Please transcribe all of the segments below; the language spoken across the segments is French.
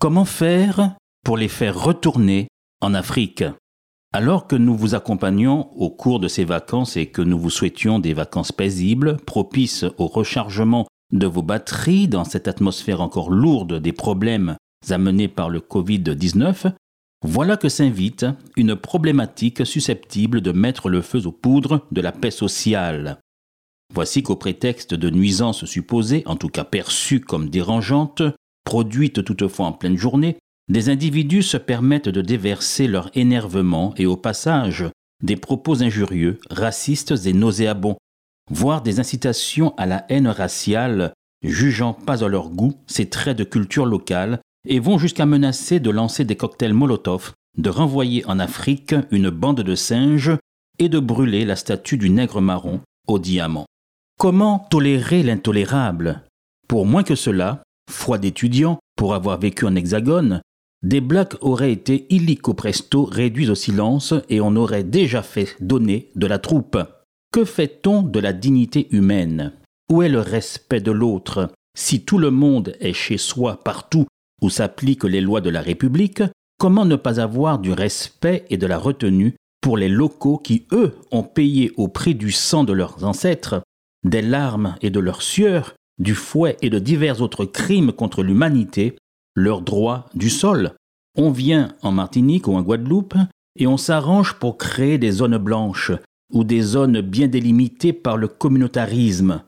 Comment faire pour les faire retourner en Afrique? Alors que nous vous accompagnons au cours de ces vacances et que nous vous souhaitions des vacances paisibles, propices au rechargement de vos batteries dans cette atmosphère encore lourde des problèmes amenés par le Covid-19, voilà que s'invite une problématique susceptible de mettre le feu aux poudres de la paix sociale. Voici qu'au prétexte de nuisances supposées, en tout cas perçues comme dérangeantes, produites toutefois en pleine journée, des individus se permettent de déverser leur énervement et au passage des propos injurieux, racistes et nauséabonds, voire des incitations à la haine raciale, jugeant pas à leur goût ces traits de culture locale et vont jusqu'à menacer de lancer des cocktails Molotov, de renvoyer en Afrique une bande de singes et de brûler la statue du nègre marron au diamant. Comment tolérer l'intolérable? Pour moins que cela, foi d'étudiant, pour avoir vécu en hexagone, des blacks auraient été illico presto réduits au silence et on aurait déjà fait donner de la troupe. Que fait-on de la dignité humaine? Où est le respect de l'autre? Si tout le monde est chez soi partout où s'appliquent les lois de la République, comment ne pas avoir du respect et de la retenue pour les locaux qui, eux, ont payé au prix du sang de leurs ancêtres, des larmes et de leur sueur, du fouet et de divers autres crimes contre l'humanité, leur droit du sol On vient en Martinique ou en Guadeloupe et on s'arrange pour créer des zones blanches ou des zones bien délimitées par le communautarisme.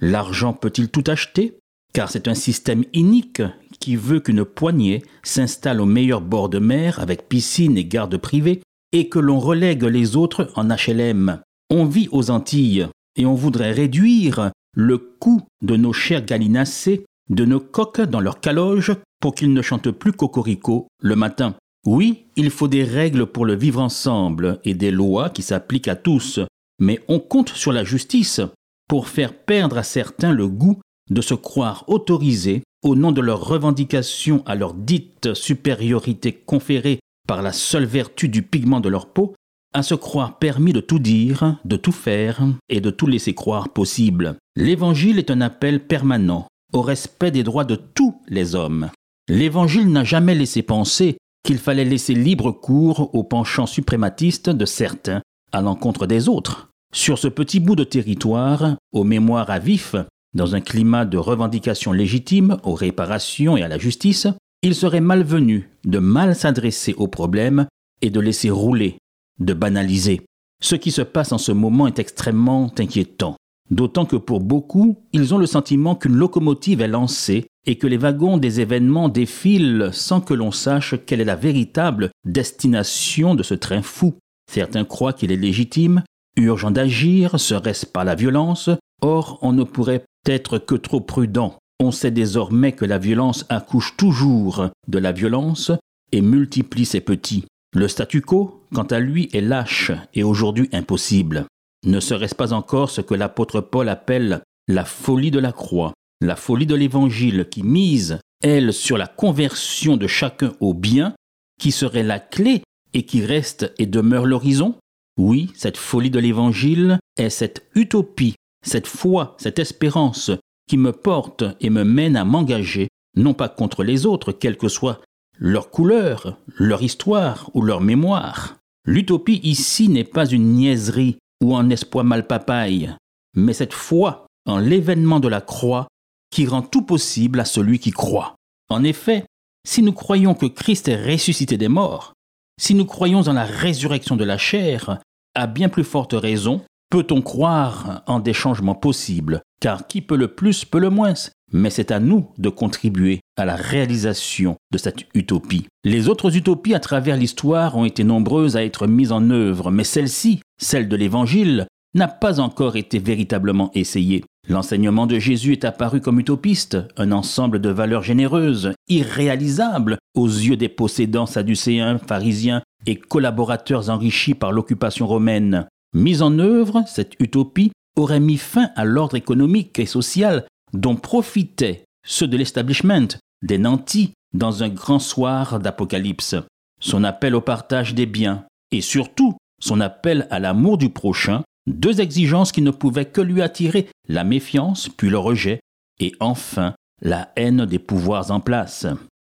L'argent peut-il tout acheter? Car c'est un système inique qui veut qu'une poignée s'installe au meilleur bord de mer avec piscine et garde privée et que l'on relègue les autres en HLM. On vit aux Antilles et on voudrait réduire le coût de nos chers gallinacés, de nos coques dans leurs caloges pour qu'ils ne chantent plus cocorico le matin. Oui, il faut des règles pour le vivre ensemble et des lois qui s'appliquent à tous, mais on compte sur la justice pour faire perdre à certains le goût de se croire autorisés au nom de leurs revendications à leur dite supériorité conférée par la seule vertu du pigment de leur peau, à se croire permis de tout dire, de tout faire et de tout laisser croire possible. L'Évangile est un appel permanent au respect des droits de tous les hommes. L'Évangile n'a jamais laissé penser qu'il fallait laisser libre cours aux penchants suprématistes de certains à l'encontre des autres. Sur ce petit bout de territoire, aux mémoires à vif, dans un climat de revendication légitime aux réparations et à la justice, il serait malvenu de mal s'adresser au problème et de laisser rouler, de banaliser. Ce qui se passe en ce moment est extrêmement inquiétant, d'autant que pour beaucoup, ils ont le sentiment qu'une locomotive est lancée et que les wagons des événements défilent sans que l'on sache quelle est la véritable destination de ce train fou. Certains croient qu'il est légitime, urgent d'agir, serait-ce par la violence, or on ne pourrait être que trop prudent. On sait désormais que la violence accouche toujours de la violence et multiplie ses petits. Le statu quo, quant à lui, est lâche et aujourd'hui impossible. Ne serait-ce pas encore ce que l'apôtre Paul appelle la folie de la croix, la folie de l'Évangile qui mise, elle, sur la conversion de chacun au bien, qui serait la clé et qui reste et demeure l'horizon? Oui, cette folie de l'Évangile est cette utopie cette foi, cette espérance qui me porte et me mène à m'engager, non pas contre les autres, quelle que soit leur couleur, leur histoire ou leur mémoire. L'utopie ici n'est pas une niaiserie ou un espoir mal papaye, mais cette foi en l'événement de la croix qui rend tout possible à celui qui croit. En effet, si nous croyons que Christ est ressuscité des morts, si nous croyons en la résurrection de la chair, à bien plus forte raison, Peut-on croire en des changements possibles Car qui peut le plus peut le moins. Mais c'est à nous de contribuer à la réalisation de cette utopie. Les autres utopies à travers l'histoire ont été nombreuses à être mises en œuvre, mais celle-ci, celle de l'Évangile, n'a pas encore été véritablement essayée. L'enseignement de Jésus est apparu comme utopiste, un ensemble de valeurs généreuses, irréalisables aux yeux des possédants sadducéens, pharisiens et collaborateurs enrichis par l'occupation romaine. Mise en œuvre, cette utopie aurait mis fin à l'ordre économique et social dont profitaient ceux de l'establishment, des nantis, dans un grand soir d'Apocalypse. Son appel au partage des biens, et surtout son appel à l'amour du prochain, deux exigences qui ne pouvaient que lui attirer la méfiance, puis le rejet, et enfin la haine des pouvoirs en place.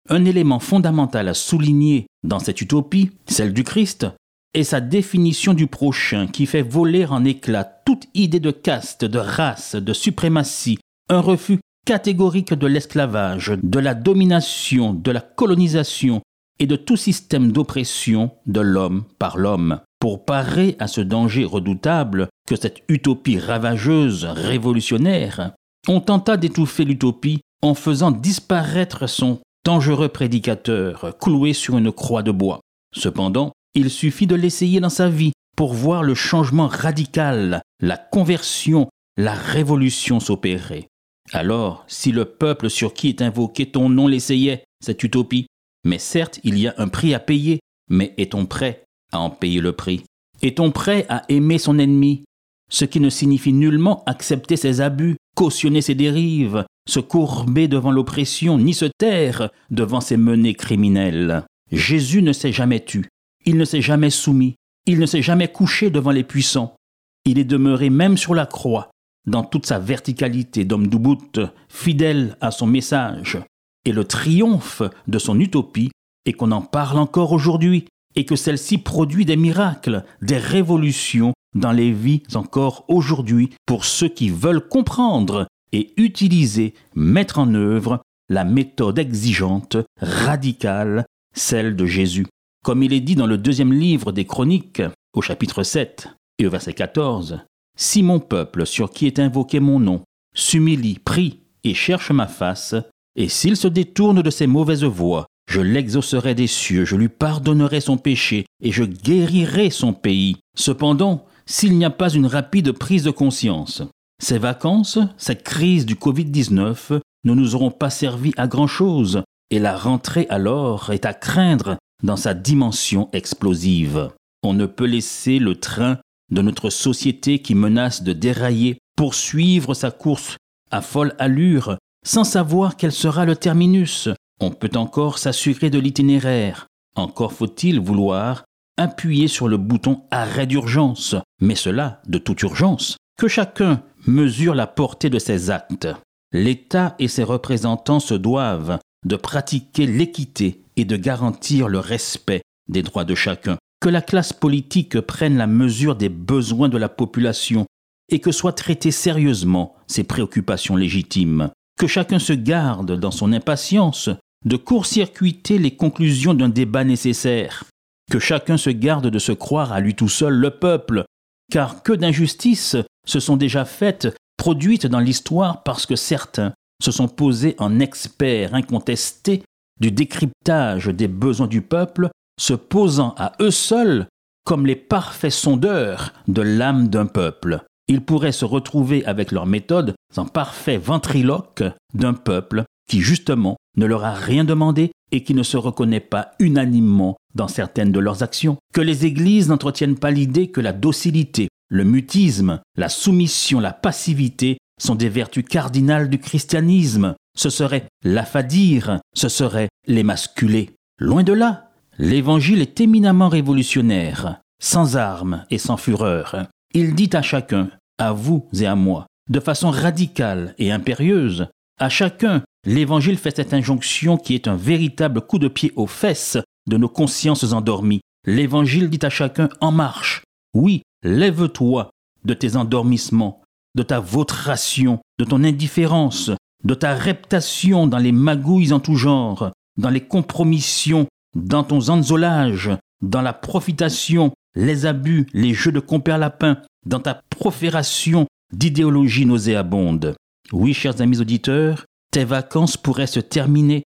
Un élément fondamental à souligner dans cette utopie, celle du Christ, est sa définition du prochain qui fait voler en éclats toute idée de caste, de race, de suprématie, un refus catégorique de l'esclavage, de la domination, de la colonisation et de tout système d'oppression de l'homme par l'homme. Pour parer à ce danger redoutable que cette utopie ravageuse, révolutionnaire, on tenta d'étouffer l'utopie en faisant disparaître son dangereux prédicateur cloué sur une croix de bois. Cependant, il suffit de l'essayer dans sa vie pour voir le changement radical, la conversion, la révolution s'opérer. Alors, si le peuple sur qui est invoqué ton nom l'essayait, cette utopie, mais certes, il y a un prix à payer, mais est-on prêt à en payer le prix? Est-on prêt à aimer son ennemi? Ce qui ne signifie nullement accepter ses abus, cautionner ses dérives, se courber devant l'oppression, ni se taire devant ses menées criminelles. Jésus ne s'est jamais tu, il ne s'est jamais soumis, il ne s'est jamais couché devant les puissants. Il est demeuré même sur la croix, dans toute sa verticalité d'homme d'Ubut, fidèle à son message. Et le triomphe de son utopie est qu'on en parle encore aujourd'hui, et que celle-ci produit des miracles, des révolutions dans les vies encore aujourd'hui pour ceux qui veulent comprendre et utiliser, mettre en œuvre la méthode exigeante, radicale, celle de Jésus. Comme il est dit dans le deuxième livre des Chroniques, au chapitre 7 et au verset 14, Si mon peuple, sur qui est invoqué mon nom, s'humilie, prie et cherche ma face, et s'il se détourne de ses mauvaises voies, je l'exaucerai des cieux, je lui pardonnerai son péché, et je guérirai son pays. Cependant, s'il n'y a pas une rapide prise de conscience, ces vacances, cette crise du Covid-19 ne nous auront pas servi à grand-chose, et la rentrée alors est à craindre dans sa dimension explosive. On ne peut laisser le train de notre société qui menace de dérailler poursuivre sa course à folle allure sans savoir quel sera le terminus, on peut encore s'assurer de l'itinéraire. Encore faut-il vouloir appuyer sur le bouton arrêt d'urgence, mais cela de toute urgence. Que chacun mesure la portée de ses actes. L'État et ses représentants se doivent de pratiquer l'équité et de garantir le respect des droits de chacun. Que la classe politique prenne la mesure des besoins de la population et que soient traitées sérieusement ses préoccupations légitimes. Que chacun se garde dans son impatience de court-circuiter les conclusions d'un débat nécessaire, que chacun se garde de se croire à lui tout seul le peuple, car que d'injustices se sont déjà faites, produites dans l'histoire parce que certains se sont posés en experts incontestés du décryptage des besoins du peuple, se posant à eux seuls comme les parfaits sondeurs de l'âme d'un peuple. Ils pourraient se retrouver avec leur méthode en parfait ventriloque d'un peuple qui justement ne leur a rien demandé et qui ne se reconnaît pas unanimement dans certaines de leurs actions, que les églises n'entretiennent pas l'idée que la docilité, le mutisme, la soumission, la passivité sont des vertus cardinales du christianisme, ce serait l'affadir, ce serait l'émasculer. Loin de là, l'évangile est éminemment révolutionnaire, sans armes et sans fureur. Il dit à chacun, à vous et à moi, de façon radicale et impérieuse, à chacun l'Évangile fait cette injonction qui est un véritable coup de pied aux fesses de nos consciences endormies. L'Évangile dit à chacun en marche, oui, lève-toi de tes endormissements, de ta vautration, de ton indifférence, de ta reptation dans les magouilles en tout genre, dans les compromissions, dans ton zanzolage, dans la profitation, les abus, les jeux de compère lapin, dans ta profération d'idéologie nauséabonde. Oui, chers amis auditeurs, tes vacances pourraient se terminer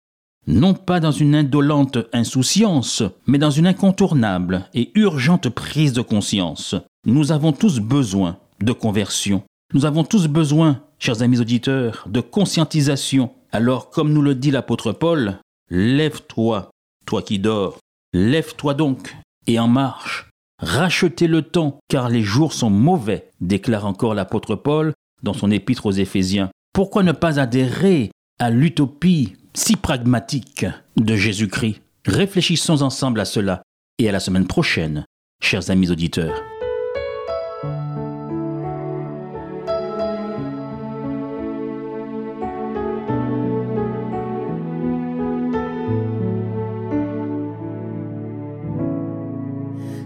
non pas dans une indolente insouciance, mais dans une incontournable et urgente prise de conscience. Nous avons tous besoin de conversion. Nous avons tous besoin, chers amis auditeurs, de conscientisation. Alors, comme nous le dit l'apôtre Paul, lève-toi, toi qui dors, lève-toi donc et en marche. Rachetez le temps, car les jours sont mauvais, déclare encore l'apôtre Paul dans son épître aux Éphésiens. Pourquoi ne pas adhérer à l'utopie si pragmatique de Jésus-Christ? Réfléchissons ensemble à cela et à la semaine prochaine, chers amis auditeurs.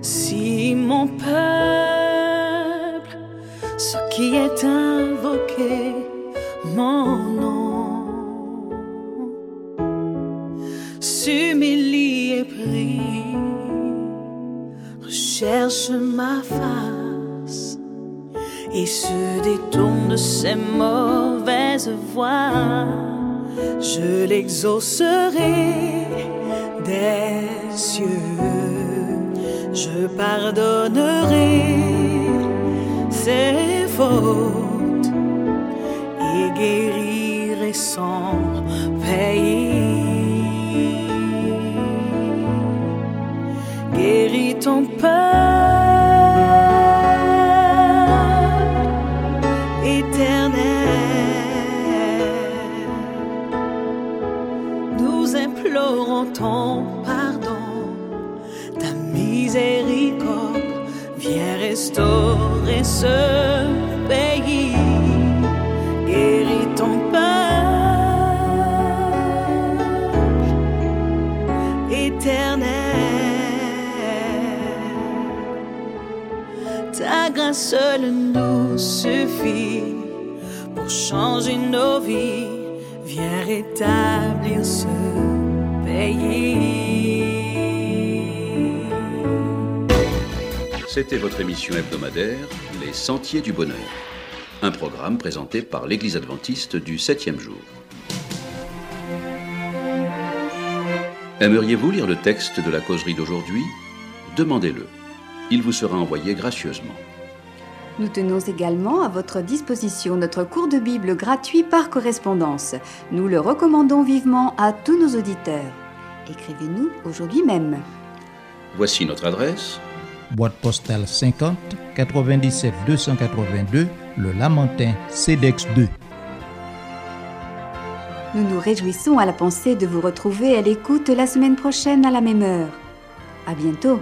Si mon peuple, ce qui est invoqué, mon nom, s'humilie et prie, recherche ma face et se détourne de ses mauvaises voies, je l'exaucerai des cieux je pardonnerai ses fautes et guérirai son pays. Guéris ton peuple Ta grâce seule nous suffit pour changer nos vies, viens rétablir ce pays. C'était votre émission hebdomadaire Les Sentiers du Bonheur, un programme présenté par l'Église adventiste du 7e jour. Aimeriez-vous lire le texte de la causerie d'aujourd'hui? Demandez-le. Il vous sera envoyé gracieusement. Nous tenons également à votre disposition notre cours de Bible gratuit par correspondance. Nous le recommandons vivement à tous nos auditeurs. Écrivez-nous aujourd'hui même. Voici notre adresse boîte postale 50 97 282, le Lamentin CEDEX 2. Nous nous réjouissons à la pensée de vous retrouver à l'écoute la semaine prochaine à la même heure. À bientôt.